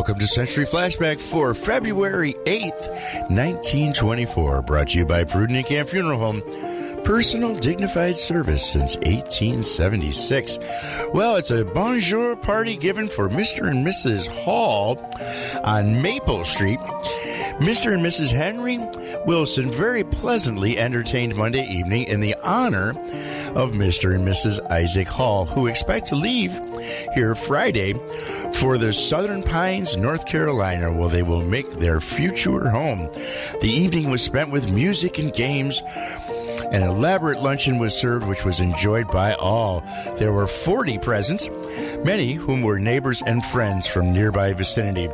Welcome to Century Flashback for February 8th, 1924. Brought to you by Prudden and Kandt Funeral Home. Personal dignified service since 1876. Well, it's a bonjour party given for Mr. and Mrs. Hall on Maple Street. Mr. and Mrs. Henry Wilson very pleasantly entertained Monday evening in the honor of Mr. and Mrs. Isaac Hall, who expect to leave here Friday for the Southern Pines, North Carolina, where they will make their future home. The evening was spent with music and games. An elaborate luncheon was served, which was enjoyed by all. There were 40 present, many whom were neighbors and friends from nearby vicinity.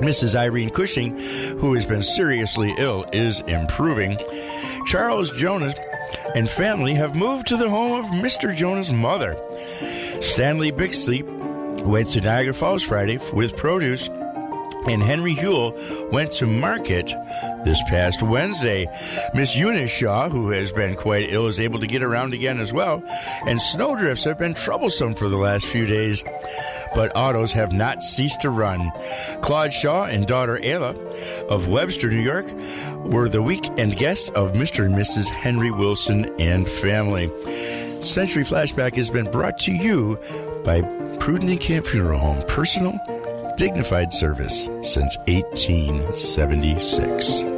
Mrs. Irene Cushing, who has been seriously ill, is improving. Charles Jonas and family have moved to the home of Mr. Jonas' mother. Stanley Bixley went to Niagara Falls Friday with produce, and Henry Hewell went to market this past Wednesday. Miss Eunice Shaw, who has been quite ill, is able to get around again as well, and snowdrifts have been troublesome for the last few days. But autos have not ceased to run. Claude Shaw and daughter Ayla of Webster, New York, were the weekend guests of Mr. and Mrs. Henry Wilson and family. Century Flashback has been brought to you by Prudden and Kandt Funeral Home, personal, dignified service since 1876.